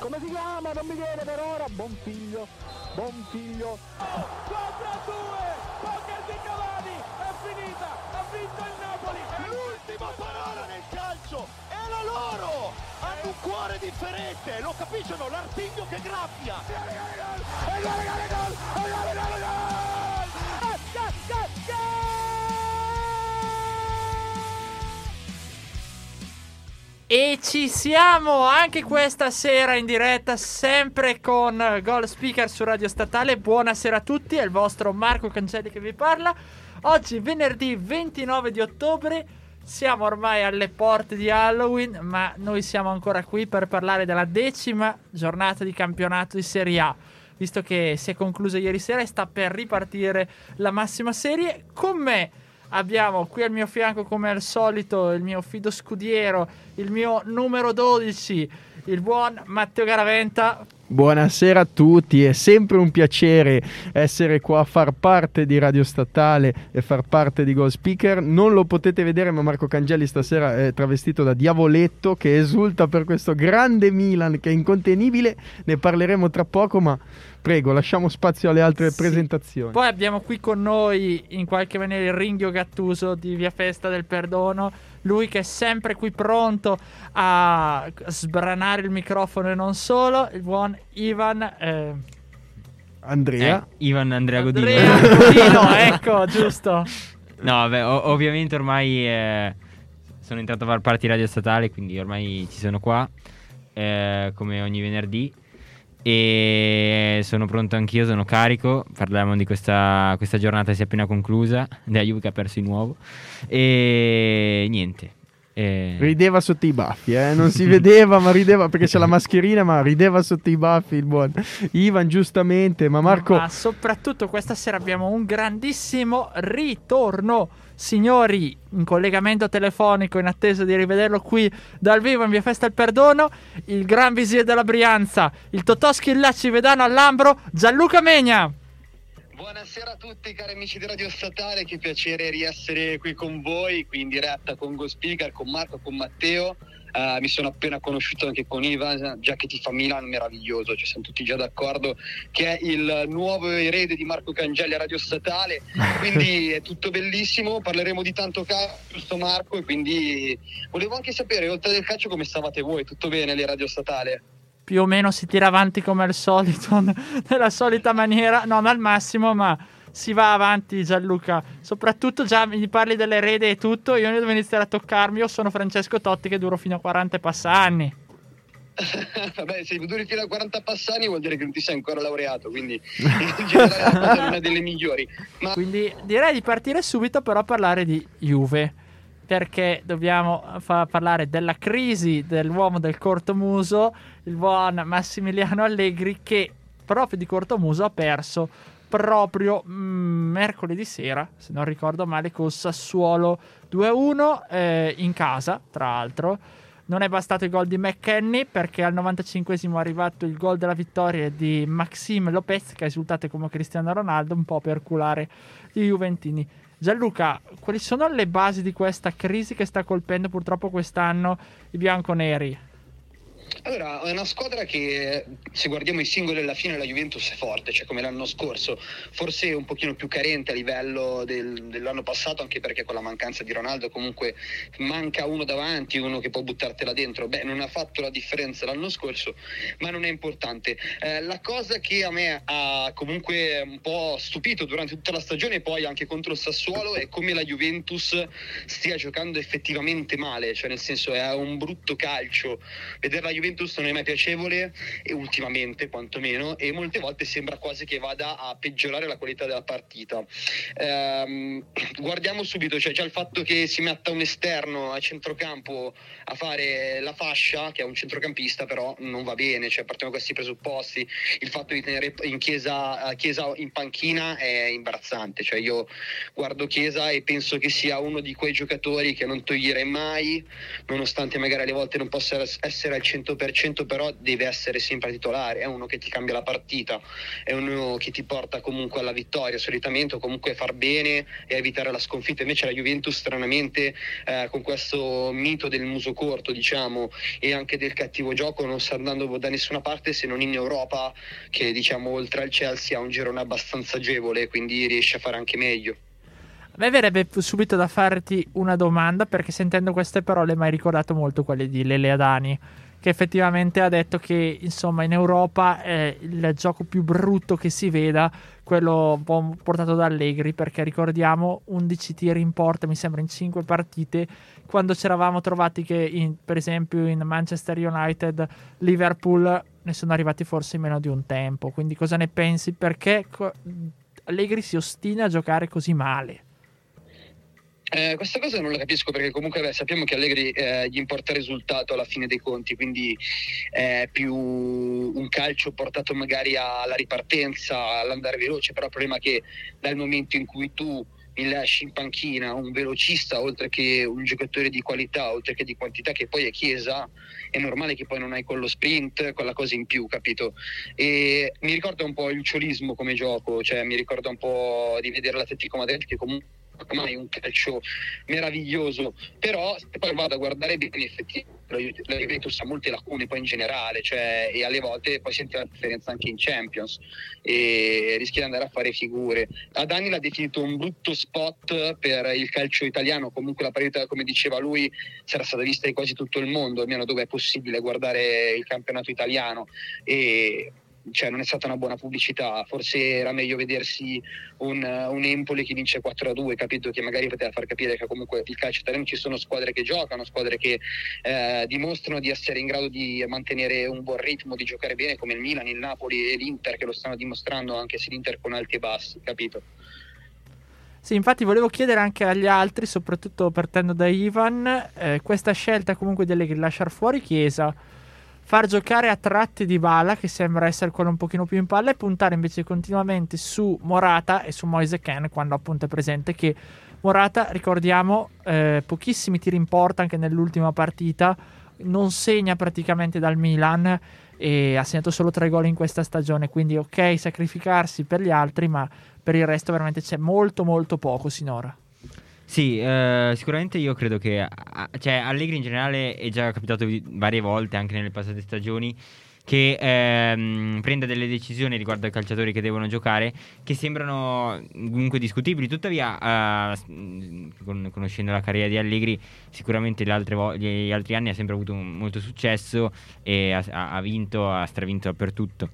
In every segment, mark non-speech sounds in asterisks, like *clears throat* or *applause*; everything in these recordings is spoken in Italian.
Come si chiama? Non mi viene per ora. Buon figlio. Buon figlio. 4 a 2. Poker di Cavani. È finita. Ha vinto il Napoli. L'ultima parola nel calcio è la loro. Hanno un cuore differente. Lo capiscono. L'artiglio che graffia. E gol, gol, gol. E gol, gol, gol. Gol, gol, gol, gol. E ci siamo anche questa sera in diretta, sempre con Goal Speaker su Radio Statale. Buonasera a tutti, è il vostro Marco Cancelli che vi parla. Oggi, venerdì 29 di ottobre, siamo ormai alle porte di Halloween, ma noi siamo ancora qui per parlare della decima giornata di campionato di Serie A. Visto che si è conclusa ieri sera e sta per ripartire la massima serie, con me abbiamo qui al mio fianco come al solito il mio fido scudiero, il mio numero 12, il buon Matteo Garaventa. Buonasera a tutti, è sempre un piacere essere qua a far parte di Radio Statale e far parte di Goal Speaker. Non lo potete vedere, ma Marco Cangelli stasera è travestito da diavoletto che esulta per questo grande Milan che è incontenibile. Ne parleremo tra poco, ma prego, lasciamo spazio alle altre Sì. presentazioni. Poi abbiamo qui con noi in qualche maniera il ringhio Gattuso di Via Festa del Perdono, lui che è sempre qui pronto a sbranare il microfono e non solo, il buon Ivan eh, Andrea, Eh, Ivan Andrea Godino. Andrea *laughs* Godino, ecco, giusto. No, vabbè, o- ovviamente ormai eh, sono entrato a far parte di Radio Statale, quindi ormai ci sono qua, eh, come ogni venerdì. E sono pronto anch'io, sono carico. Parliamo di questa, questa giornata che si è appena conclusa, *laughs* della Juve che ha perso di nuovo. E niente. Eh, rideva sotto i baffi, eh? non si vedeva, ma rideva perché c'è la *laughs* mascherina, ma rideva sotto i baffi il buon Ivan, giustamente. Ma Marco, Ma soprattutto questa sera abbiamo un grandissimo ritorno. Signori, in collegamento telefonico, in attesa di rivederlo qui dal vivo in via Festa del Perdono, il gran visir della Brianza, il Totò Schillaci Vedano all'Ambro, Gianluca Megna. Buonasera a tutti cari amici di Radio Statale, che piacere riessere qui con voi, qui in diretta con Go Speaker, con Marco, con Matteo. Eh, mi sono appena conosciuto anche con Ivan, già che ti fa Milan, meraviglioso, ci siamo tutti già d'accordo che è il nuovo erede di Marco Cangelli a Radio Statale, quindi *laughs* è tutto bellissimo, parleremo di tanto calcio, giusto Marco, e quindi volevo anche sapere, oltre al calcio, come stavate voi, tutto bene lì a Radio Statale? Più o meno si tira avanti come al solito, *laughs* nella solita maniera, non al massimo, ma si va avanti Gianluca. Soprattutto già mi parli dell'erede e tutto, io ne devo iniziare a toccarmi, io sono Francesco Totti che duro fino a 40 e passa anni. *laughs* Vabbè, se duri fino a 40 passani vuol dire che non ti sei ancora laureato, quindi *laughs* in generale è delle migliori. Ma Quindi direi di partire subito però a parlare di Juve. Perché dobbiamo parlare della crisi dell'uomo del cortomuso, il buon Massimiliano Allegri, che proprio di cortomuso ha perso proprio mm, mercoledì sera, se non ricordo male, col Sassuolo 2-1 eh, in casa, tra l'altro. Non è bastato il gol di McKenny perché al 95esimo è arrivato il gol della vittoria di Maxime Lopez che è risultato come Cristiano Ronaldo un po' per culare i Juventini. Gianluca, quali sono le basi di questa crisi che sta colpendo purtroppo quest'anno i bianconeri? Allora, è una squadra che se guardiamo i singoli alla fine la Juventus è forte, cioè come l'anno scorso, forse un pochino più carente a livello del- dell'anno passato, anche perché con la mancanza di Ronaldo comunque manca uno davanti, uno che può buttartela dentro. Beh, non ha fatto la differenza l'anno scorso, ma non è importante. Eh, la cosa che a me ha comunque un po' stupito durante tutta la stagione poi anche contro il Sassuolo è come la Juventus stia giocando effettivamente male, cioè nel senso è un brutto calcio. Vedere la Juventus non è mai piacevole e ultimamente quantomeno e molte volte sembra quasi che vada a peggiorare la qualità della partita. Ehm, *clears throat* guardiamo subito, cioè già il fatto che si metta un esterno a centrocampo a fare la fascia, che è un centrocampista, però non va bene, cioè partiamo da questi presupposti. Il fatto di tenere in chiesa, eh, chiesa in panchina è imbarazzante, cioè io guardo Chiesa e penso che sia uno di quei giocatori che non toglierei mai, nonostante magari alle volte non possa essere al 100% però deve essere sempre titolare, è uno che ti cambia la partita, è uno che ti porta comunque alla vittoria solitamente o comunque far bene e evitare la sconfitta. Invece la Juventus stranamente eh, con questo mito del muso corto diciamo e anche del cattivo gioco non sta andando da nessuna parte se non in Europa che diciamo oltre al Chelsea ha un girone abbastanza agevole quindi riesce a fare anche meglio. A me verrebbe subito da farti una domanda perché sentendo queste parole mi hai ricordato molto quelle di Lele Adani che effettivamente ha detto che insomma in Europa è il gioco più brutto che si veda quello portato da Allegri perché ricordiamo 11 tiri in porta mi sembra in 5 partite quando ci eravamo trovati che in, per esempio in Manchester United Liverpool ne sono arrivati forse in meno di un tempo. Quindi cosa ne pensi? Perché Allegri si ostina a giocare così male eh, questa cosa non la capisco perché comunque beh, sappiamo che Allegri eh, gli importa il risultato alla fine dei conti, quindi è più un calcio portato magari alla ripartenza, all'andare veloce, però il problema è che dal momento in cui tu mi lasci in panchina un velocista oltre che un giocatore di qualità, oltre che di quantità che poi è Chiesa, è normale che poi non hai quello sprint, quella cosa in più, capito? E mi ricorda un po' il ciolismo come gioco, cioè mi ricorda un po' di vedere l'Atletico Madrid che comunque ormai un calcio meraviglioso, però se poi vado a guardare bene effettivamente la Juventus ha molte lacune poi in generale, cioè, e alle volte poi senti la differenza anche in Champions e rischia di andare a fare figure. Adani l'ha definito un brutto spot per il calcio italiano, comunque la parità come diceva lui sarà stata vista in quasi tutto il mondo, almeno dove è possibile guardare il campionato italiano e cioè, non è stata una buona pubblicità, forse era meglio vedersi un, un Empoli che vince 4-2, capito? Che magari poteva far capire che comunque il calcio italiano ci sono squadre che giocano, squadre che eh, dimostrano di essere in grado di mantenere un buon ritmo, di giocare bene come il Milan, il Napoli e l'Inter che lo stanno dimostrando anche se l'Inter con alti e bassi, capito? Sì, infatti volevo chiedere anche agli altri, soprattutto partendo da Ivan, eh, questa scelta comunque di lasciare fuori Chiesa far giocare a tratti di bala, che sembra essere quello un pochino più in palla, e puntare invece continuamente su Morata e su Moise Ken quando appunto è presente che Morata, ricordiamo, eh, pochissimi tiri in porta anche nell'ultima partita, non segna praticamente dal Milan e ha segnato solo tre gol in questa stagione, quindi ok sacrificarsi per gli altri, ma per il resto veramente c'è molto molto poco sinora. Sì, eh, sicuramente io credo che cioè, Allegri in generale è già capitato varie volte, anche nelle passate stagioni, che ehm, prenda delle decisioni riguardo ai calciatori che devono giocare che sembrano comunque discutibili. Tuttavia, eh, con, conoscendo la carriera di Allegri, sicuramente vo- gli altri anni ha sempre avuto un, molto successo e ha, ha vinto, ha stravinto dappertutto,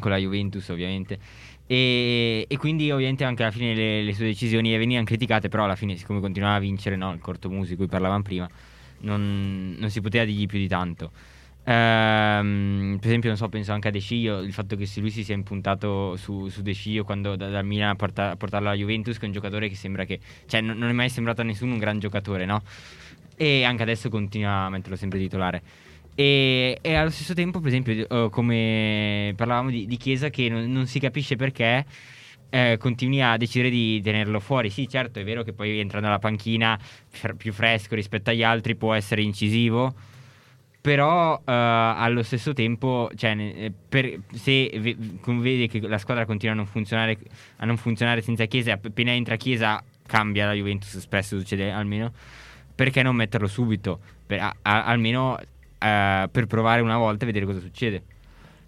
con la Juventus ovviamente. E, e, quindi ovviamente anche alla fine le, le, sue decisioni venivano criticate, però alla fine siccome continuava a vincere no, il cortomuso di cui parlavamo prima, non, non, si poteva dirgli più di tanto. Ehm, per esempio, non so, penso anche a De Sciglio, il fatto che lui si sia impuntato su, su De Sciglio quando da, dal Milan a, porta, a portarlo alla Juventus, che è un giocatore che sembra che... Cioè, non, non è mai sembrato a nessuno un gran giocatore, no? E anche adesso continua a metterlo sempre titolare. E, e, allo stesso tempo, per esempio, uh, come parlavamo di, di Chiesa, che non, non, si capisce perché eh, continui a decidere di tenerlo fuori. Sì, certo, è vero che poi entrando alla panchina f- più fresco rispetto agli altri può essere incisivo. Però uh, allo stesso tempo, cioè, eh, per, se v- vede che la squadra continua a non funzionare, a non funzionare senza Chiesa, appena entra Chiesa cambia la Juventus, spesso succede almeno. Perché non metterlo subito? Per, a, a, almeno eh, per provare una volta e vedere cosa succede.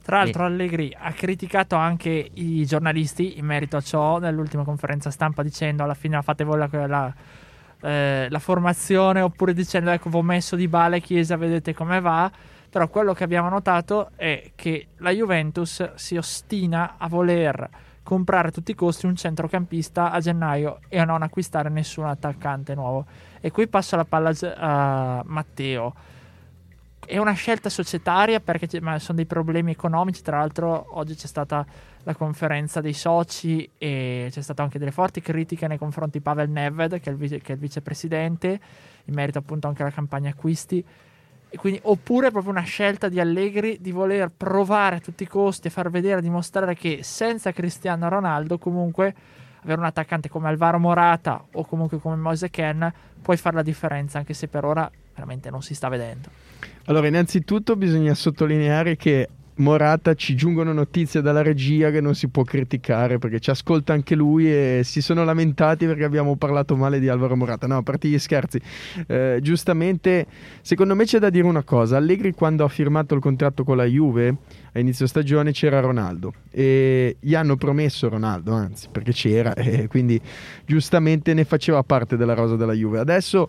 Tra l'altro, Allegri ha criticato anche i giornalisti in merito a ciò nell'ultima conferenza stampa, dicendo alla fine fate voi la, la, eh, la formazione, oppure dicendo ecco, vi ho messo di bale Chiesa, vedete come va. Però quello che abbiamo notato è che la Juventus si ostina a voler comprare a tutti i costi un centrocampista a gennaio e a non acquistare nessun attaccante nuovo. E qui passo la palla a Matteo è una scelta societaria perché sono dei problemi economici. Tra l'altro, oggi c'è stata la conferenza dei soci e c'è stata anche delle forti critiche nei confronti di Pavel Neved, che è, il vice, che è il vicepresidente, in merito appunto anche alla campagna acquisti. Quindi, oppure è proprio una scelta di Allegri di voler provare a tutti i costi e far vedere, dimostrare che senza Cristiano Ronaldo comunque avere un attaccante come Alvaro Morata o comunque come Moise Ken puoi fare la differenza, anche se per ora veramente non si sta vedendo. Allora, innanzitutto bisogna sottolineare che Morata ci giungono notizie dalla regia che non si può criticare perché ci ascolta anche lui e si sono lamentati perché abbiamo parlato male di Alvaro Morata. No, a parte gli scherzi, eh, giustamente, secondo me c'è da dire una cosa: Allegri, quando ha firmato il contratto con la Juve a inizio stagione, c'era Ronaldo e gli hanno promesso Ronaldo, anzi, perché c'era *laughs* e quindi giustamente ne faceva parte della rosa della Juve. Adesso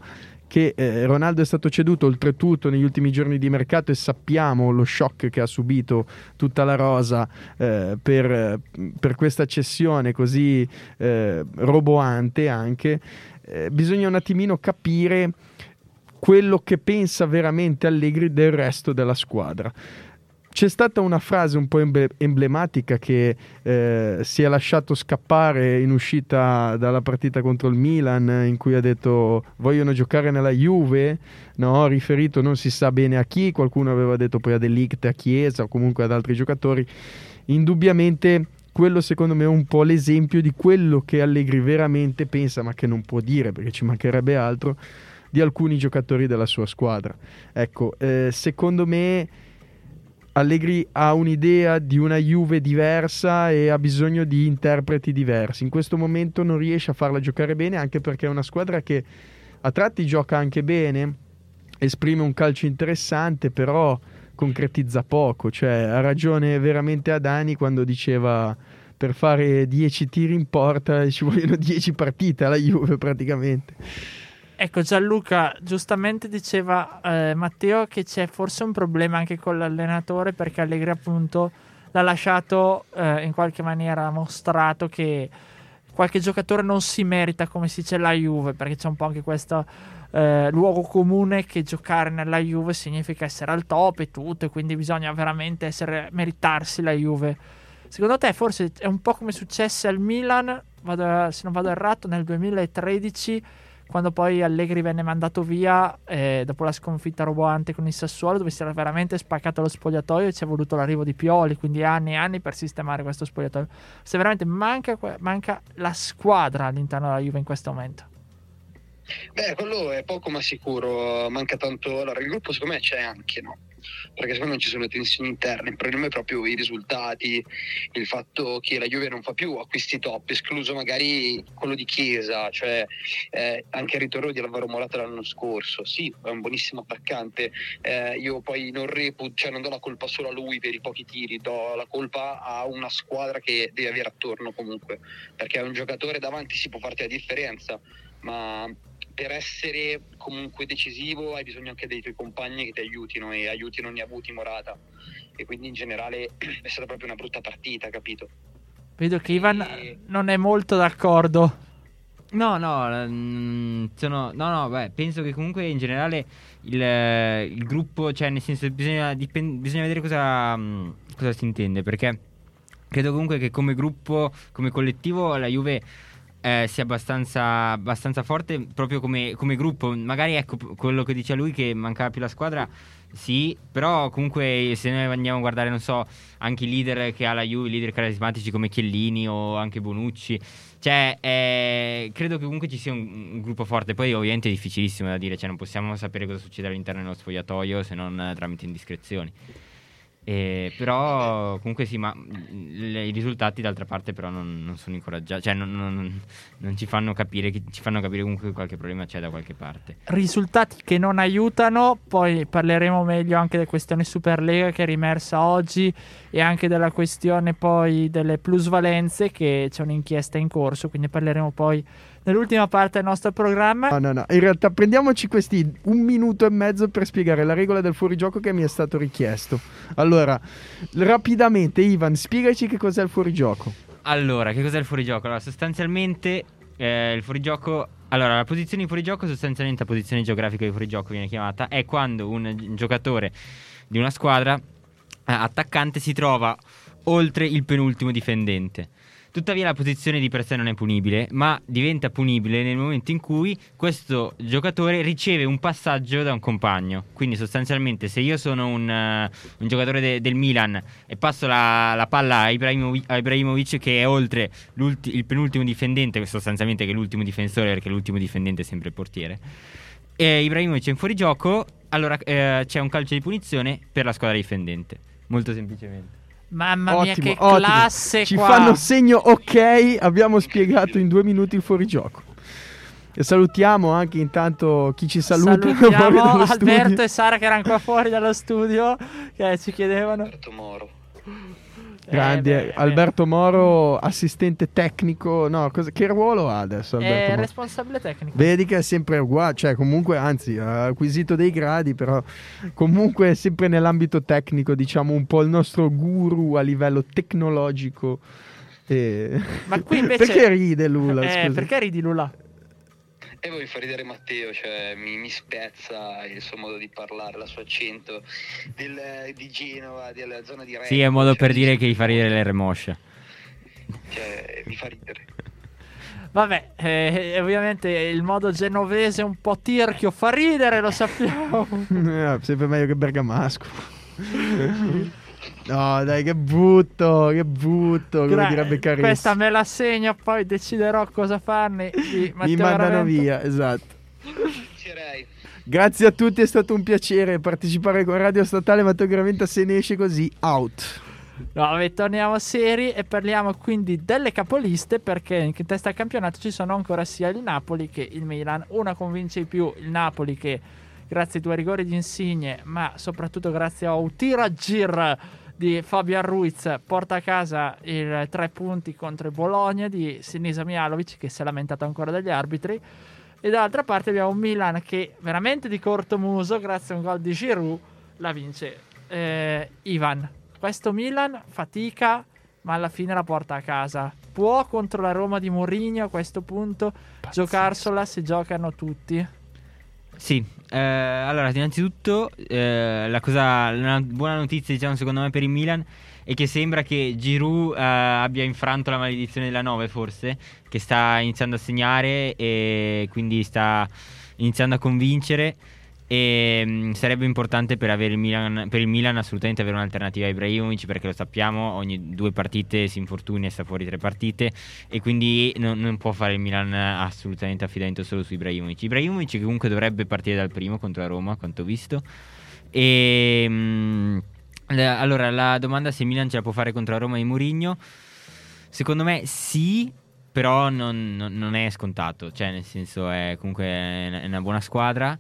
che eh, Ronaldo è stato ceduto oltretutto negli ultimi giorni di mercato e sappiamo lo shock che ha subito tutta la rosa eh, per, per, questa cessione così eh, roboante anche, eh, bisogna un attimino capire quello che pensa veramente Allegri del resto della squadra. C'è stata una frase un po' emblematica che eh, si è lasciato scappare in uscita dalla partita contro il Milan, in cui ha detto vogliono giocare nella Juve, no? riferito non si sa bene a chi, qualcuno aveva detto poi a Delict, a Chiesa o comunque ad altri giocatori. Indubbiamente quello secondo me è un po' l'esempio di quello che Allegri veramente pensa, ma che non può dire perché ci mancherebbe altro, di alcuni giocatori della sua squadra. Ecco, eh, secondo me Allegri ha un'idea di una Juve diversa e ha bisogno di interpreti diversi. In questo momento non riesce a farla giocare bene anche perché è una squadra che a tratti gioca anche bene, esprime un calcio interessante, però concretizza poco. Cioè, ha ragione veramente Adani quando diceva per fare 10 tiri in porta ci vogliono 10 partite alla Juve praticamente. Ecco, Gianluca giustamente diceva eh, Matteo che c'è forse un problema anche con l'allenatore perché Allegri appunto l'ha lasciato eh, in qualche maniera mostrato che qualche giocatore non si merita come si dice la Juve perché c'è un po' anche questo eh, luogo comune che giocare nella Juve significa essere al top e tutto e quindi bisogna veramente essere, meritarsi la Juve. Secondo te forse è un po' come successe al Milan, vado, se non vado errato, nel 2013 quando poi Allegri venne mandato via eh, dopo la sconfitta roboante con il Sassuolo dove si era veramente spaccato lo spogliatoio e ci è voluto l'arrivo di Pioli quindi anni e anni per sistemare questo spogliatoio se veramente manca, manca la squadra all'interno della Juve in questo momento Beh, quello è poco ma sicuro, manca tanto. Allora, il gruppo secondo me c'è anche, no? Perché secondo me ci sono tensioni interne, il problema è proprio i risultati, il fatto che la Juve non fa più acquisti top, escluso magari quello di Chiesa, cioè eh, anche il ritorno di Alvaro Morata l'anno scorso, sì, è un buonissimo attaccante, eh, io poi non reputo, cioè non do la colpa solo a lui per i pochi tiri, do la colpa a una squadra che deve avere attorno comunque, perché è un giocatore davanti si può farti la differenza, ma per essere comunque decisivo hai bisogno anche dei tuoi compagni che ti aiutino e aiuti non ne ha avuti Morata e quindi in generale *clears throat* è stata proprio una brutta partita, capito? Vedo che Ivan e... non è molto d'accordo. No, no, mm, sono, no, no, beh, penso che comunque in generale il, il gruppo, cioè nel senso bisogna, dipend- bisogna vedere cosa, mm, cosa si intende, perché credo comunque che come gruppo, come collettivo la Juve eh, sia abbastanza, abbastanza, forte proprio come, come, gruppo. Magari ecco quello che dice lui che mancava più la squadra. Sì, però comunque se noi andiamo a guardare, non so, anche i leader che ha la Juve, i leader carismatici come Chiellini o anche Bonucci, cioè eh, credo che comunque ci sia un, un, gruppo forte. Poi ovviamente è difficilissimo da dire, cioè non possiamo sapere cosa succede all'interno dello spogliatoio se non tramite indiscrezioni. Eh, però comunque sì, ma le, i risultati d'altra parte però non, non sono incoraggiati, cioè non, non, non, ci fanno capire, ci fanno capire comunque che qualche problema c'è da qualche parte. Risultati che non aiutano, poi parleremo meglio anche della questione Superlega che è rimersa oggi e anche della questione poi delle plusvalenze che c'è un'inchiesta in corso, quindi parleremo poi nell'ultima parte del nostro programma. No, no, no. In realtà prendiamoci questi un minuto e mezzo per spiegare la regola del fuorigioco che mi è stato richiesto. Allora, rapidamente, Ivan, spiegaci che cos'è il fuorigioco. Allora, che cos'è il fuorigioco? Allora, sostanzialmente eh, il fuorigioco allora, la posizione di fuorigioco, sostanzialmente la posizione geografica di fuorigioco viene chiamata, è quando un giocatore di una squadra eh, attaccante si trova oltre il penultimo difendente. Tuttavia la posizione di per sé non è punibile, ma diventa punibile nel momento in cui questo giocatore riceve un passaggio da un compagno. Quindi sostanzialmente se io sono un, uh, un giocatore de- del Milan e passo la, la palla a Ibrahimovic, a Ibrahimovic, che è oltre il penultimo difendente, sostanzialmente che è l'ultimo difensore perché l'ultimo difendente è sempre il portiere e Ibrahimovic è in fuorigioco, allora eh, c'è un calcio di punizione per la squadra difendente. Molto semplicemente. Mamma mia, Ottimo, che ottimo. classe Ci qua. fanno segno ok, abbiamo spiegato in due minuti il fuorigioco. E salutiamo anche intanto chi ci saluta *laughs* Salutiamo Alberto studio. e Sara che erano qua fuori dallo studio che ci chiedevano. Alberto Moro. Grandi, Eh, beh, Alberto Moro, assistente tecnico. No, cosa- che ruolo ha adesso Alberto È responsabile tecnico. Vedi che è sempre uguale, cioè comunque anzi ha acquisito dei gradi, però comunque è sempre nell'ambito tecnico, diciamo un po' il nostro guru a livello tecnologico. E... Ma qui invece- *laughs* perché ride Lula? Eh, perché ridi Lula? E voi fa ridere Matteo, cioè mi, mi spezza il suo modo di parlare, il suo accento del- di Genova, della zona di Reggio. Sì, è un modo cioè, per dire che gli fa ridere l'R Cioè, mi fa ridere. Vabbè, eh, ovviamente il modo genovese un po' tirchio fa ridere, lo sappiamo. *laughs* Eh, sempre meglio che Bergamasco. *laughs* no, dai, che brutto, che brutto, come Gra- direbbe Caris. Questa me la segno, poi deciderò cosa farne. Mi mandano Garavento. via, esatto. Grazie a tutti, è stato un piacere partecipare con Radio Statale. Matteo Graventa se ne esce così, out. No, vabbè, torniamo seri e parliamo quindi delle capoliste perché in testa al campionato ci sono ancora sia il Napoli che il Milan. Una convince di più il Napoli che grazie ai due rigori di Insigne, ma soprattutto grazie a un tiragir di Fabian Ruiz porta a casa i tre punti contro il Bologna di Sinisa Mialovic che si è lamentato ancora dagli arbitri. E dall'altra parte abbiamo un Milan che veramente di corto muso, grazie a un gol di Giroud, la vince eh, Ivan. Questo Milan fatica, ma alla fine la porta a casa. Può contro la Roma di Mourinho a questo punto giocarsela se giocano tutti? Sì, eh, allora innanzitutto eh, la cosa, la buona notizia diciamo secondo me per il Milan è che sembra che Giroud eh, abbia infranto la maledizione della 9 forse, che sta iniziando a segnare e quindi sta iniziando a convincere e mh, sarebbe importante per, il Milan, per il Milan assolutamente avere un'alternativa a Ibrahimovic perché lo sappiamo, ogni due partite si infortuna e sta fuori tre partite e quindi non, non può fare il Milan assolutamente affidamento solo su Ibrahimovic. Ibrahimovic che comunque dovrebbe partire dal primo contro la Roma, quanto visto. E mh, la- allora la domanda se il Milan ce la può fare contro la Roma di Mourinho, secondo me sì, però non, non- non è scontato, cioè nel senso è comunque è una buona squadra.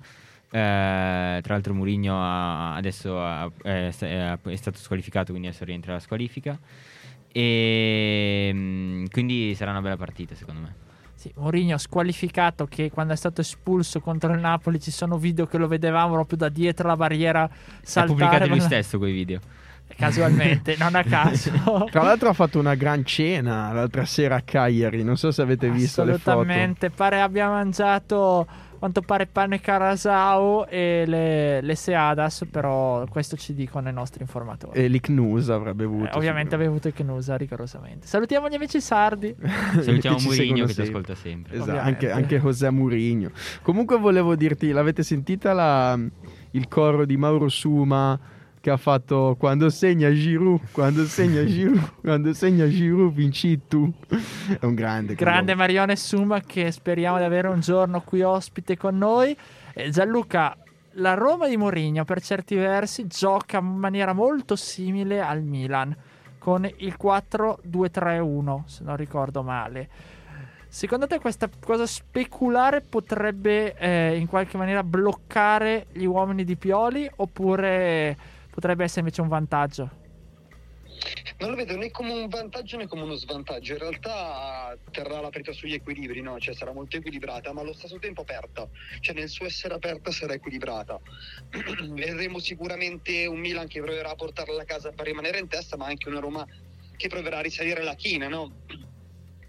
Eh, tra l'altro Mourinho ha- adesso ha- è, sta- è- è stato squalificato, quindi adesso rientra la squalifica. E mm, quindi sarà una bella partita, secondo me. Sì, Mourinho squalificato che quando è stato espulso contro il Napoli ci sono video che lo vedevamo proprio da dietro la barriera Ha saltare. pubblicato lui stesso quei video. *laughs* Casualmente, non a *laughs* caso. Tra l'altro ha fatto una gran cena l'altra sera a Cagliari, non so se avete visto le foto. Assolutamente, pare abbia mangiato quanto pare pane carasau e le, le Seadas, però questo ci dicono i nostri informatori. E l'Icnus avrebbe avuto. Eh, ovviamente aveva avuto il Kenusa rigorosamente. Salutiamo gli amici sardi. *laughs* Salutiamo seguono che ci sempre. ascolta sempre. Esatto, anche, anche José Mourinho. Comunque volevo dirti, l'avete sentita la- il coro di Mauro Suma che ha fatto quando segna Giroud, quando segna Giroud, *laughs* quando segna Giroud vinci tu. È un grande. Grande quello. Marione Suma che speriamo di avere un giorno qui ospite con noi. Eh, Gianluca, la Roma di Mourinho per certi versi gioca in maniera molto simile al Milan con il 4-2-3-1 se non ricordo male. Secondo te questa cosa speculare potrebbe eh, in qualche maniera bloccare gli uomini di Pioli oppure potrebbe essere invece un vantaggio? Non lo vedo né come un vantaggio né come uno svantaggio. In realtà terrà la partita sugli equilibri, no? Cioè sarà molto equilibrata, ma allo stesso tempo aperta. Cioè nel suo essere aperta sarà equilibrata. *clears throat* Vedremo sicuramente un Milan che proverà a portarla a casa per rimanere in testa, ma anche una Roma che proverà a risalire la china, no? *clears throat*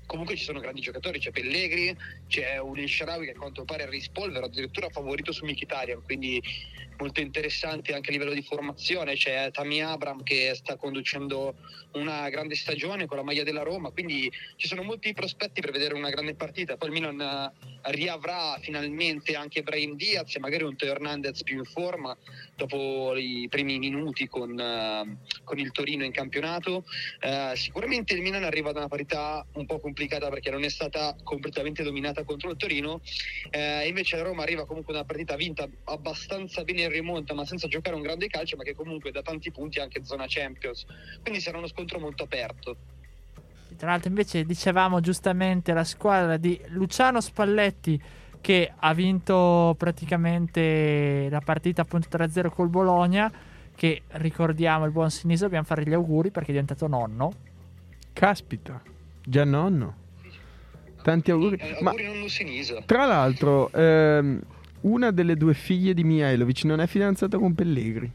Comunque ci sono grandi giocatori, c'è Pellegrini, c'è un Sharawi che a quanto pare è rispolvero, addirittura favorito su Mkhitaryan, quindi molto interessante anche a livello di formazione. C'è Tami Abram che sta conducendo una grande stagione con la maglia della Roma, quindi ci sono molti prospetti per vedere una grande partita. Poi il Milan eh, riavrà finalmente anche Brahim Diaz e magari un Teo Hernandez più in forma dopo i primi minuti con, eh, con il Torino in campionato. Eh, sicuramente il Milan arriva da una parità un po' complicata perché non è stata completamente dominata contro il Torino. Eh, invece la Roma arriva comunque una partita vinta abbastanza bene in rimonta, ma senza giocare un grande calcio, ma che comunque da tanti punti è anche zona Champions. Quindi sarà uno scontro molto aperto. Tra l'altro, invece, dicevamo giustamente la squadra di Luciano Spalletti che ha vinto praticamente la partita appunto 3-0 col Bologna. Che ricordiamo il buon Sinisa, dobbiamo fare gli auguri perché è diventato nonno. Caspita, già nonno. Tanti auguri. Eh, Ma auguri Sinisa. tra l'altro, ehm, una delle due figlie di Mihailovic non è fidanzata con Pellegri.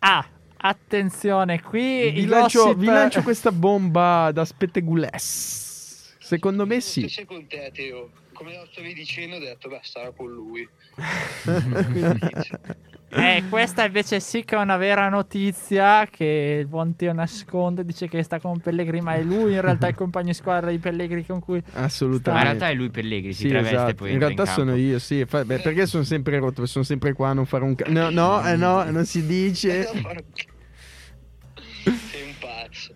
Ah, attenzione, qui Vi lancio, gossip- vi lancio questa bomba da spettegules. Secondo me sì. Sei con te, Teo. Come lo stavi dicendo, ho detto, beh, sarà con lui. *laughs* Eh, questa invece sì che è una vera notizia che il buon Teo nasconde, dice che sta con Pellegrini, ma è lui in realtà il *laughs* compagno di squadra di Pellegrini con cui... Ma in Assolutamente. realtà è lui Pellegrini, si Sì, traveste esatto. poi In realtà campo. sono io, sì. Fa- beh, perché sono sempre rotto? Sono sempre qua a non fare un ca- No, no, eh, no, non si dice. *laughs* Sei un pazzo.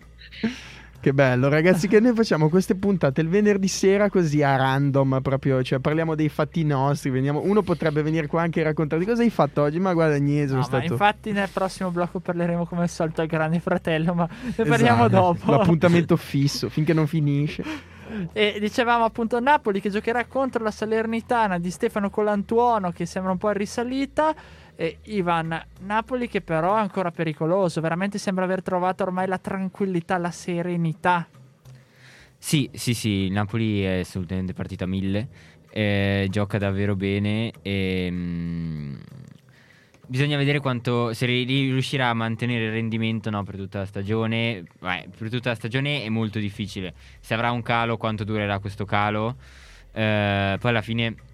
Che bello, ragazzi, che noi facciamo queste puntate il venerdì sera così a random, proprio, cioè parliamo dei fatti nostri, veniamo- uno potrebbe venire qua anche a raccontarti cosa hai fatto oggi, ma guarda niente, sono No, ma stato... infatti nel prossimo blocco parleremo come al solito al grande fratello, ma ne parliamo Esatto, dopo. L'appuntamento *laughs* fisso, finché non finisce. E dicevamo appunto Napoli che giocherà contro la Salernitana di Stefano Colantuono che sembra un po' risalita. E Ivan Napoli che però è ancora pericoloso, veramente sembra aver trovato ormai la tranquillità, la serenità. Sì, sì, sì, Napoli è assolutamente partita mille, eh, gioca davvero bene e mm, bisogna vedere quanto se ri- riuscirà a mantenere il rendimento no, per tutta la stagione. Beh, per tutta la stagione è molto difficile. Se avrà un calo, quanto durerà questo calo? Eh, poi alla fine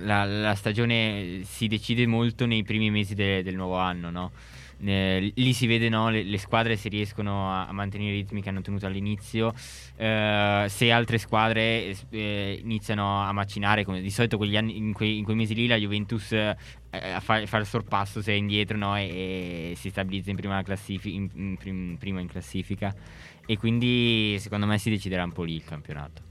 la, la stagione si decide molto nei primi mesi de- del nuovo anno, no? Eh, lì si vede no, le, le squadre se riescono a, a mantenere i ritmi che hanno tenuto all'inizio eh, se altre squadre eh, iniziano a macinare come di solito anni, in, quei, in quei mesi lì la Juventus eh, fa, fa il sorpasso se è indietro no, e, e si stabilizza in prima, classifi- in- in prim- prima in classifica e quindi secondo me si deciderà un po' lì il campionato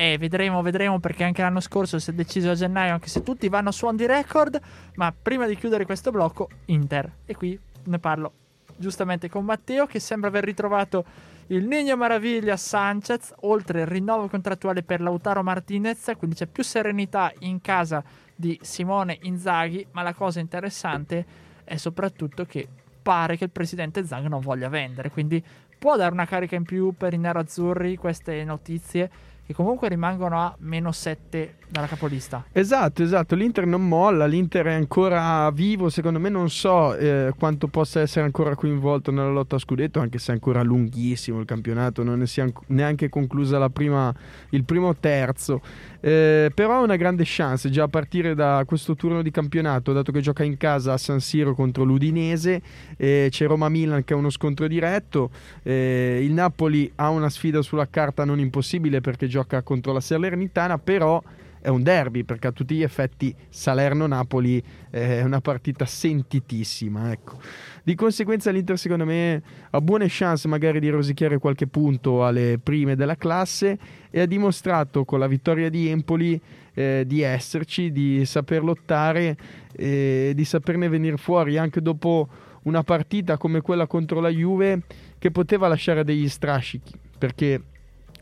E vedremo, vedremo perché anche l'anno scorso si è deciso a gennaio, anche se tutti vanno su on the record. Ma prima di chiudere questo blocco, Inter. E qui ne parlo giustamente con Matteo che sembra aver ritrovato il Nino Maraviglia Sanchez, oltre il rinnovo contrattuale per Lautaro Martinez, quindi c'è più serenità in casa di Simone Inzaghi, ma la cosa interessante è soprattutto che pare che il presidente Zang non voglia vendere, quindi può dare una carica in più per i nerazzurri queste notizie che comunque rimangono a meno 7 dalla capolista. Esatto, esatto, l'Inter non molla, l'Inter è ancora vivo, secondo me non so eh, quanto possa essere ancora coinvolto nella lotta a scudetto, anche se è ancora lunghissimo il campionato, non ne sia anc- neanche conclusa prima, il primo terzo, Eh, però ha una grande chance già a partire da questo turno di campionato, dato che gioca in casa a San Siro contro l'Udinese, eh, c'è Roma-Milan che è uno scontro diretto, eh, il Napoli ha una sfida sulla carta non impossibile perché gioca contro la Salernitana, però è un derby perché a tutti gli effetti Salerno-Napoli è una partita sentitissima. Ecco. Di conseguenza l'Inter secondo me ha buone chance magari di rosicchiare qualche punto alle prime della classe e ha dimostrato con la vittoria di Empoli eh, di esserci, di saper lottare e di saperne venire fuori anche dopo una partita come quella contro la Juve che poteva lasciare degli strascichi perché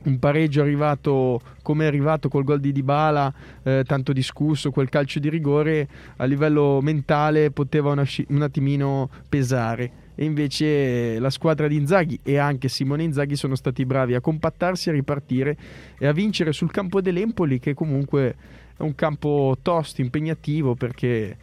un pareggio arrivato come è arrivato col gol di Dybala eh, tanto discusso quel calcio di rigore a livello mentale poteva una un attimino pesare. E invece la squadra di Inzaghi e anche Simone Inzaghi sono stati bravi a compattarsi a ripartire e a vincere sul campo dell'Empoli che comunque è un campo tosto impegnativo perché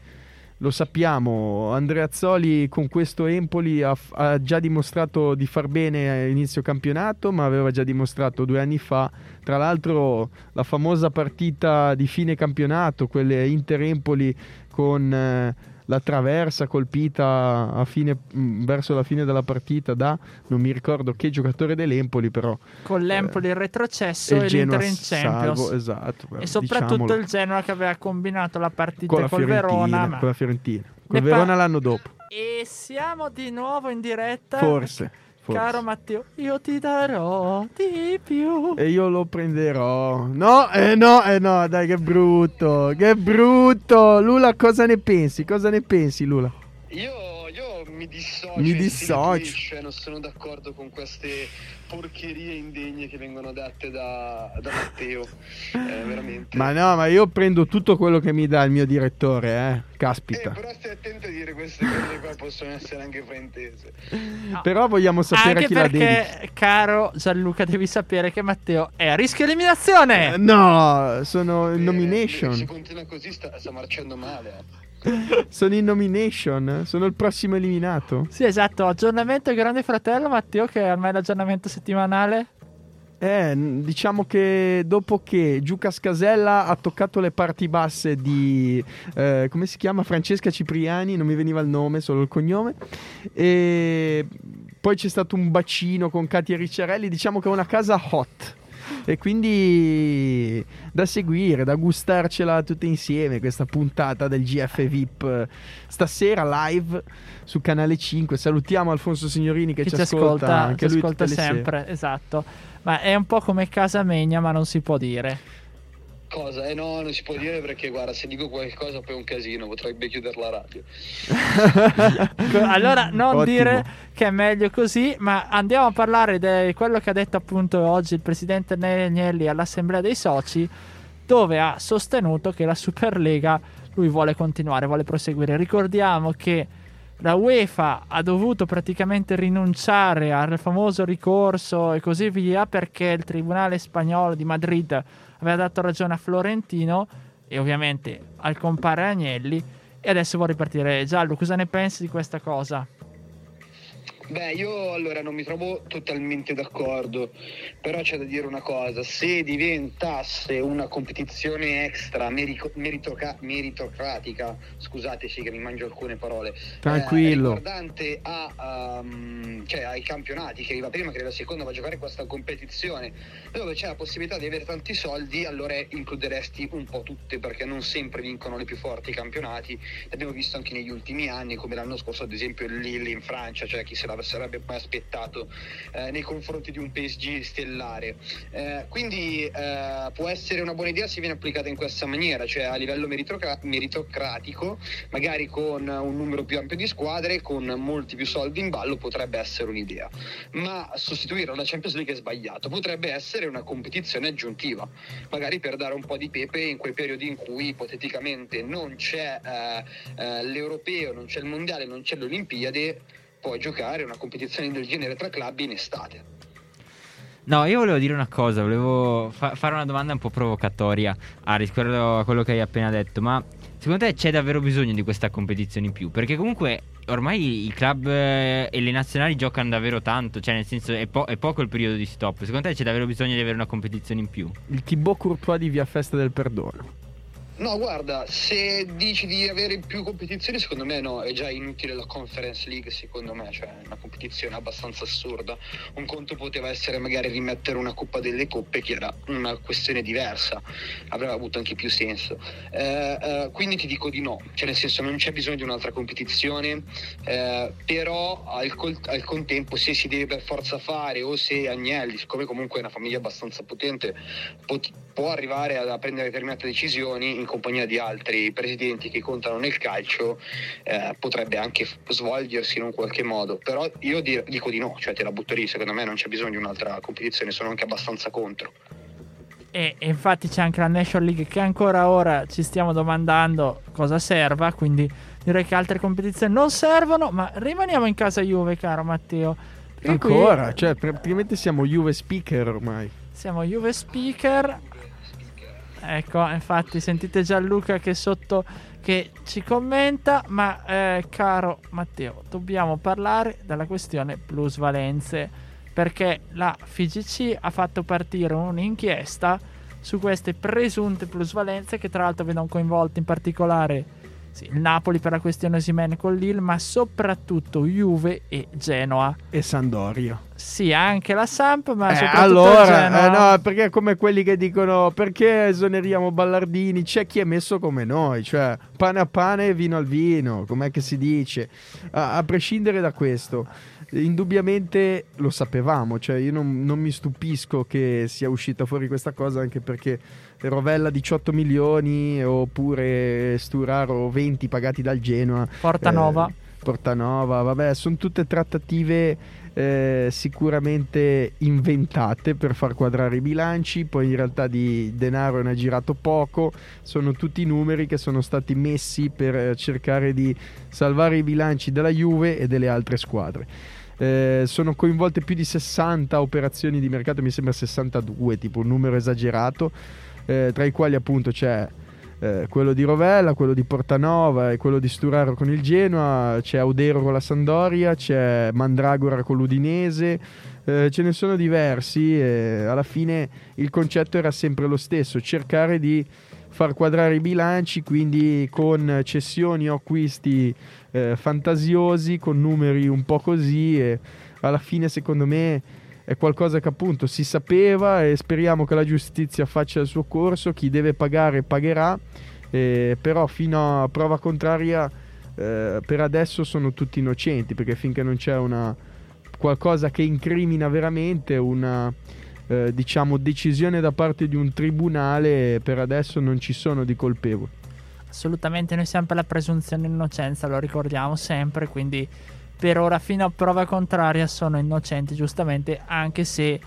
lo sappiamo, Andrea Azzoli con questo Empoli ha, ha, già dimostrato di far bene a inizio campionato, ma aveva già dimostrato due anni fa, tra l'altro la famosa partita di fine campionato, quelle Inter-Empoli con eh, la traversa colpita a fine, verso la fine della partita da non mi ricordo che giocatore dell'Empoli, però Con l'Empoli eh, in retrocesso e, l'Inter in Champions. salvo, esatto, e soprattutto diciamolo. il Genoa che aveva combinato la partita con la col Verona. ma- con la Fiorentina. Col Ne Verona pa- l'anno dopo. E siamo di nuovo in diretta. Forse. Forse. Caro Matteo, io ti darò di più. E io lo prenderò. No, eh no, eh no, dai, che brutto. Che brutto. Lula, cosa ne pensi? Cosa ne pensi, Lula? Io, io mi dissocio. Mi dissocio. non sono d'accordo con queste porcherie indegne che vengono dette da, da Matteo. Eh, veramente. Ma no, ma io prendo tutto quello che mi dà il mio direttore, eh. Eh, Caspita. però stai attento a dire queste cose qua, possono essere anche fraintese. Però vogliamo sapere Anche chi la dedichi. perché, caro Gianluca, devi sapere che Matteo è a rischio eliminazione. Eh, No, sono in Eh, Se nomination. continua così sta, sta marciando male. *laughs* Sono in nomination. Sono il prossimo eliminato. Sì, esatto. Aggiornamento Grande Fratello, Matteo, che è ormai l'aggiornamento settimanale. Eh, diciamo che dopo che Giuca Scasella ha toccato le parti basse di eh, come si chiama Francesca Cipriani, non mi veniva il nome, solo il cognome. E poi c'è stato un bacino con Katia Ricciarelli, diciamo che è una casa hot. E quindi da seguire, da gustarcela tutte insieme questa puntata del GF VIP stasera live su canale 5. Salutiamo Alfonso Signorini che, Che ci ci ascolta, ascolta, anche ci lui ascolta sempre. Esatto. Ma è un po' come Casa Megna, ma non si può dire. Cosa? Eh no, non si può dire perché guarda, se dico qualcosa poi è un casino, potrebbe chiudere la radio. *laughs* Allora, non Ottimo. dire che è meglio così, ma andiamo a parlare di quello che ha detto appunto oggi il presidente Agnelli all'assemblea dei soci, dove ha sostenuto che la Superlega lui vuole continuare, vuole proseguire. Ricordiamo che la UEFA ha dovuto praticamente rinunciare al famoso ricorso e così via perché il tribunale spagnolo di Madrid aveva dato ragione a Florentino e ovviamente al compare Agnelli e adesso vuole ripartire. Giallo, cosa ne pensi di questa cosa? Beh, io allora non mi trovo totalmente d'accordo, però c'è da dire una cosa, se diventasse una competizione extra merico- meritoca- meritocratica, scusate sì che mi mangio alcune parole, Tranquillo. eh, riguardante a, ehm, cioè, ai campionati, che arriva prima, che arriva seconda, va a giocare questa competizione, dove c'è la possibilità di avere tanti soldi, allora includeresti un po' tutte, perché non sempre vincono le più forti i campionati, l'abbiamo visto anche negli ultimi anni, come l'anno scorso ad esempio il Lille in Francia, cioè chi se la sarebbe mai aspettato eh, nei confronti di un PSG stellare. Eh, quindi eh, può essere una buona idea se viene applicata in questa maniera, cioè a livello meritocra- meritocratico, magari con un numero più ampio di squadre, con molti più soldi in ballo, potrebbe essere un'idea. Ma sostituire la Champions League è sbagliato, potrebbe essere una competizione aggiuntiva, magari per dare un po' di pepe in quei periodi in cui ipoteticamente non c'è eh, eh, l'europeo, non c'è il mondiale, non c'è le Puoi giocare una competizione del genere tra club in estate. No, io volevo dire una cosa, volevo fa- fare una domanda un po' provocatoria a riguardo a quello che hai appena detto, ma secondo te c'è davvero bisogno di questa competizione in più? Perché comunque ormai i club eh, e le nazionali giocano davvero tanto, cioè nel senso è, po- è poco il periodo di stop, secondo te c'è davvero bisogno di avere una competizione in più? Il Thibaut Courtois di Via Festa del Perdono. No, guarda, se dici di avere più competizioni, secondo me no, è già inutile la Conference League, secondo me, cioè è una competizione abbastanza assurda. Un conto poteva essere magari rimettere una Coppa delle Coppe, che era una questione diversa, avrebbe avuto anche più senso. Eh, eh, quindi ti dico di no, cioè nel senso non c'è bisogno di un'altra competizione, eh, però al, col- al contempo se si deve per forza fare o se Agnelli, siccome comunque è una famiglia abbastanza potente, pot- può arrivare a, a prendere determinate decisioni in compagnia di altri presidenti che contano nel calcio, eh, potrebbe anche svolgersi in un qualche modo. Però io di- dico di no, cioè te la butto lì, secondo me non c'è bisogno di un'altra competizione, sono anche abbastanza contro. E, e infatti c'è anche la National League che ancora ora ci stiamo domandando cosa serva, quindi direi che altre competizioni non servono, ma rimaniamo in casa Juve, caro Matteo. Perché qui Ancora, cioè praticamente siamo Juve speaker ormai. Siamo Juve Speaker. Ecco, infatti sentite Gianluca che sotto che ci commenta, ma eh, caro Matteo, dobbiamo parlare della questione plusvalenze, perché la FIGC ha fatto partire un'inchiesta su queste presunte plusvalenze che tra l'altro vedono coinvolti in particolare sì, il Napoli per la questione Simen con Lille, ma soprattutto Juve e Genoa. E Sandoria. Sì, anche la Samp, ma Eh, soprattutto allora, Genoa. eh, no, perché è come quelli che dicono perché esoneriamo Ballardini? C'è chi è messo come noi, cioè pane a pane e vino al vino, com'è che si dice? A, a prescindere da questo, indubbiamente lo sapevamo, cioè io non, non, mi stupisco che sia uscita fuori questa cosa anche perché Rovella 18 milioni oppure Sturaro 20 pagati dal Genoa. Portanova. Eh, Portanova, vabbè, sono tutte trattative eh, sicuramente inventate per far quadrare i bilanci, poi in realtà di denaro ne ha girato poco, sono tutti numeri che sono stati messi per cercare di salvare i bilanci della Juve e delle altre squadre. Eh, sono coinvolte più di 60 operazioni di mercato, mi sembra 62, tipo un numero esagerato, eh, tra i quali appunto c'è eh, quello di Rovella, quello di Portanova e quello di Sturaro con il Genoa, c'è Audero con la Sandoria, c'è Mandragora con l'Udinese, eh, ce ne sono diversi e alla fine il concetto era sempre lo stesso, cercare di far quadrare i bilanci, quindi con cessioni o acquisti eh, fantasiosi, con numeri un po' così e alla fine secondo me è qualcosa che appunto si sapeva e speriamo che la giustizia faccia il suo corso, chi deve pagare pagherà, eh, però fino a prova contraria eh, per adesso sono tutti innocenti perché finché non c'è una, qualcosa che incrimina veramente una eh, diciamo decisione da parte di un tribunale per adesso non ci sono di colpevoli. Assolutamente, noi siamo per la presunzione di innocenza, lo ricordiamo sempre, quindi per ora fino a prova contraria sono innocenti giustamente anche se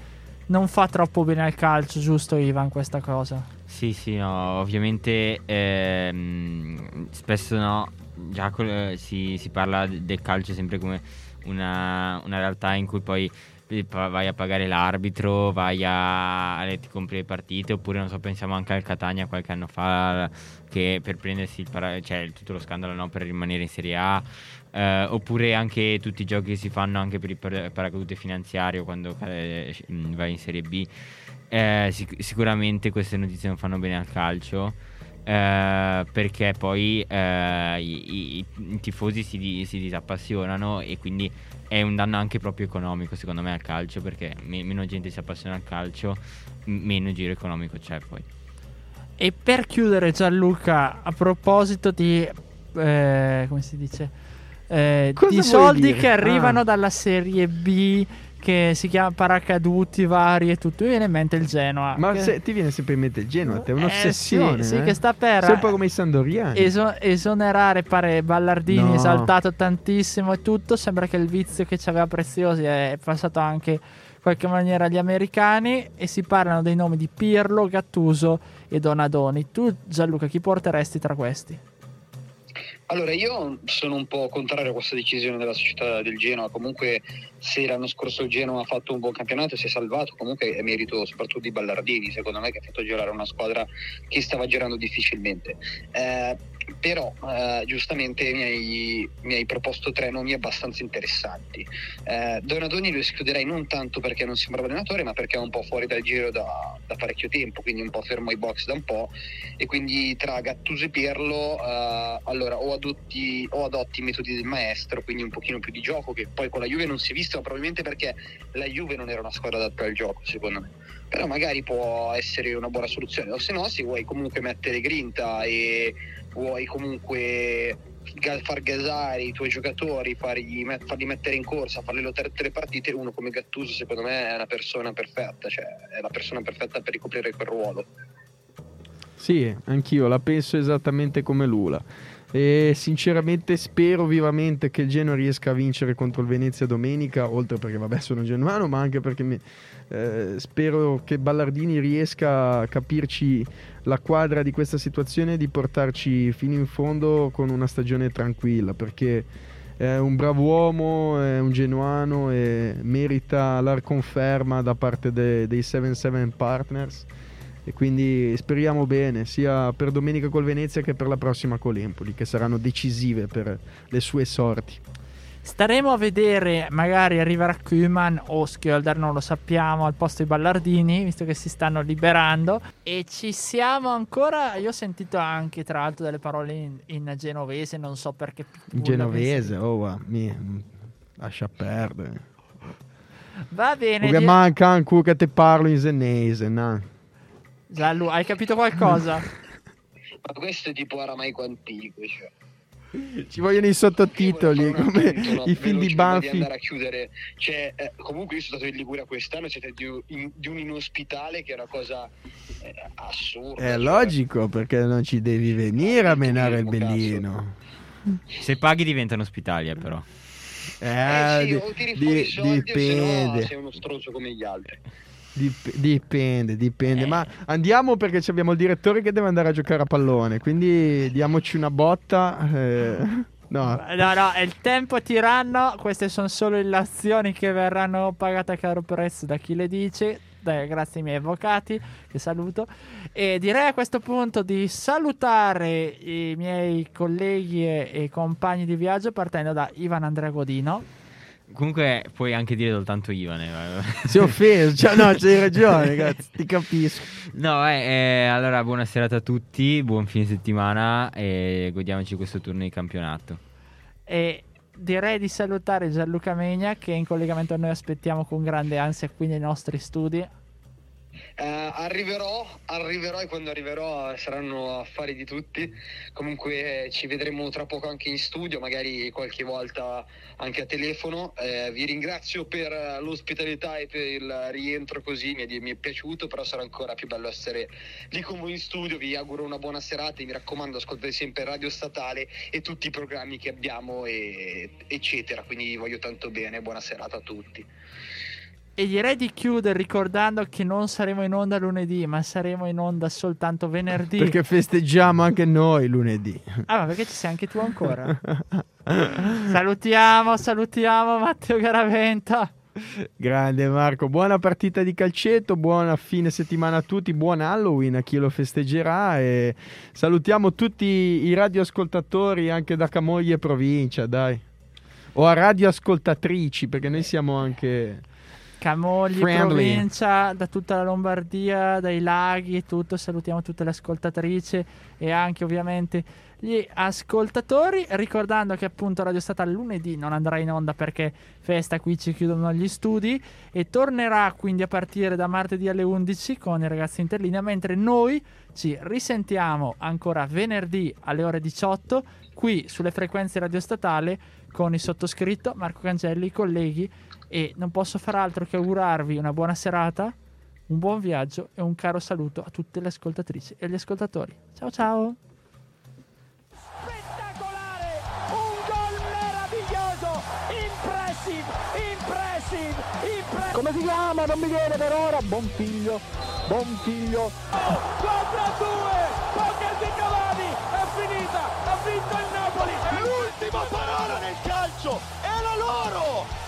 non fa troppo bene al calcio giusto Ivan questa cosa sì sì no ovviamente ehm, spesso no già col, si, si, parla del calcio sempre come una, una realtà in cui poi vai a pagare l'arbitro, vai a, ti compri le partite, oppure non so, pensiamo anche al Catania qualche anno fa che per prendersi il para- cioè, tutto lo scandalo no, per rimanere in Serie A, eh, oppure anche tutti i giochi che si fanno anche per il par- paracadute finanziario quando eh, vai in Serie B. Eh, sic- sicuramente queste notizie non fanno bene al calcio. Eh, perché poi eh, i, i, i, tifosi si, si, disappassionano e quindi è un danno anche proprio economico secondo me al calcio perché me, meno gente si appassiona al calcio meno giro economico c'è poi e per chiudere Gianluca a proposito di eh, come si dice eh, di soldi dire? che arrivano ah. dalla serie B che si chiama paracaduti vari e tutto. Mi viene in mente il Genoa. Ma che... se, ti viene sempre in mente il Genoa, è un'ossessione. Eh, sì, eh? sì, che sta per. Sei un po' come i Sandoriani. Eso- esonerare, pare Ballardini, no. esaltato tantissimo e tutto. Sembra che il vizio che ci aveva preziosi è passato anche in qualche maniera agli americani. E si parlano dei nomi di Pirlo, Gattuso e Donadoni. Tu, Gianluca, chi porteresti tra questi? Allora, io sono un po' contrario a questa decisione della società del Genoa. Comunque, se l'anno scorso il Genoa ha fatto un buon campionato e si è salvato, comunque è merito soprattutto di Ballardini, secondo me, che ha fatto girare una squadra che stava girando difficilmente. Eh, però eh, giustamente mi hai, mi hai, proposto tre nomi abbastanza interessanti. Eh, Donadoni lo escluderei non tanto perché non sembra un allenatore, ma perché è un po' fuori dal giro da, da, parecchio tempo, quindi un po' fermo ai box da un po'. E quindi tra Gattuso e Pirlo, eh, allora o adotti, o adotti i metodi del maestro, quindi un pochino più di gioco, che poi con la Juve non si è visto, ma probabilmente perché la Juve non era una squadra adatta al gioco, secondo me. Però magari può essere una buona soluzione, o se no, se vuoi comunque mettere grinta e vuoi comunque far gasare i tuoi giocatori, fargli, farli mettere in corsa, farli lottare tutte le partite, uno come Gattuso secondo me è una persona perfetta, cioè è la persona perfetta per ricoprire quel ruolo. Sì, anch'io la penso esattamente come Lula e sinceramente spero vivamente che il Genoa riesca a vincere contro il Venezia domenica, oltre perché vabbè sono genuano, ma anche perché mi, eh, spero che Ballardini riesca a capirci la quadra di questa situazione e di portarci fino in fondo con una stagione tranquilla, perché è un bravo uomo, è un genuano e merita la conferma da parte de, dei 7-7 Partners e quindi speriamo bene sia per domenica col Venezia che per la prossima con l'Empoli che saranno decisive per le sue sorti. Staremo a vedere, magari arriverà Kuman o Skjolder, non lo sappiamo, al posto di Ballardini, visto che si stanno liberando. E ci siamo ancora. Io ho sentito anche, tra l'altro, delle parole in, in genovese, non so perché. Genovese, oh, mi lascia perdere. Va bene. Perché manca anche che te parlo in senese, no? Giallo, hai capito qualcosa? *laughs* Ma questo è tipo aramaico antico, cioè. Ci vogliono i sottotitoli, come i film di Di Banfi. andare a chiudere, cioè, eh, comunque io sono stato in Liguria quest'anno, siete di, un- in- di un inospitale che è una cosa eh, assurda. È cioè, logico perché non ci devi venire a menare il Cazzo. bellino. Se paghi diventano ospitali, però. Eh, Eh sì, di- o tiri di- fuori i soldi o se no dipende. sei uno stronzo come gli altri. Dip- dipende, dipende. Eh. Ma andiamo perché abbiamo il direttore che deve andare a giocare a pallone. Quindi diamoci una botta. eh. No, No, no, è il tempo tiranno. Queste sono solo illazioni che verranno pagate a caro prezzo da chi le dice. Dai, grazie ai miei avvocati, che saluto. E direi a questo punto di salutare i miei colleghi e, e compagni di viaggio partendo da Ivan Andrea Godino. Comunque puoi anche dire soltanto Ivan. eh. si è offeso. Cioè, no, c'hai *laughs* ragione, ragazzi. Ti capisco. No, eh, eh, allora buona serata a tutti, buon fine settimana e godiamoci questo turno di campionato. E direi di salutare Gianluca Megna che in collegamento a noi aspettiamo con grande ansia qui nei nostri studi. Eh, arriverò, arriverò e quando arriverò eh, saranno affari di tutti. Comunque eh, ci vedremo tra poco anche in studio, magari qualche volta anche a telefono. Eh, vi ringrazio per eh, l'ospitalità e per il rientro così, mi è, mi è piaciuto, però sarà ancora più bello essere lì con voi in studio. Vi auguro una buona serata e mi raccomando ascoltate sempre Radio Statale e tutti i programmi che abbiamo, e- eccetera. Quindi vi voglio tanto bene, buona serata a tutti. E direi di chiudere ricordando che non saremo in onda lunedì, ma saremo in onda soltanto venerdì. Perché festeggiamo anche noi lunedì. Ah, ma perché ci sei anche tu ancora? salutiamo, salutiamo Matteo Garaventa. Grande Marco, buona partita di calcetto, buona fine settimana a tutti, buon Halloween a chi lo festeggerà e salutiamo tutti i radioascoltatori anche da Camoglie e provincia, dai. O a radioascoltatrici, perché noi siamo anche... Camogli, Friendly. provincia, da tutta la Lombardia, dai laghi e tutto. Salutiamo tutte le ascoltatrici e anche ovviamente gli ascoltatori. Ricordando che appunto Radio Statale lunedì non andrà in onda perché festa qui ci chiudono gli studi e tornerà quindi a partire da martedì alle 11 con i ragazzi interlinea, mentre noi ci risentiamo ancora venerdì alle ore 18 qui sulle frequenze Radio Statale con il sottoscritto Marco Cangelli, i colleghi e non posso far altro che augurarvi una buona serata, un buon viaggio e un caro saluto a tutte le ascoltatrici e gli ascoltatori. Ciao ciao! spettacolare, un gol meraviglioso, impressive, impressive, impressive. Come si chiama? Non mi viene per ora. Buon figlio, buon figlio. Due, Pocket di Cavani, è finita, ha vinto il Napoli. È l'ultima parola nel calcio, è la loro!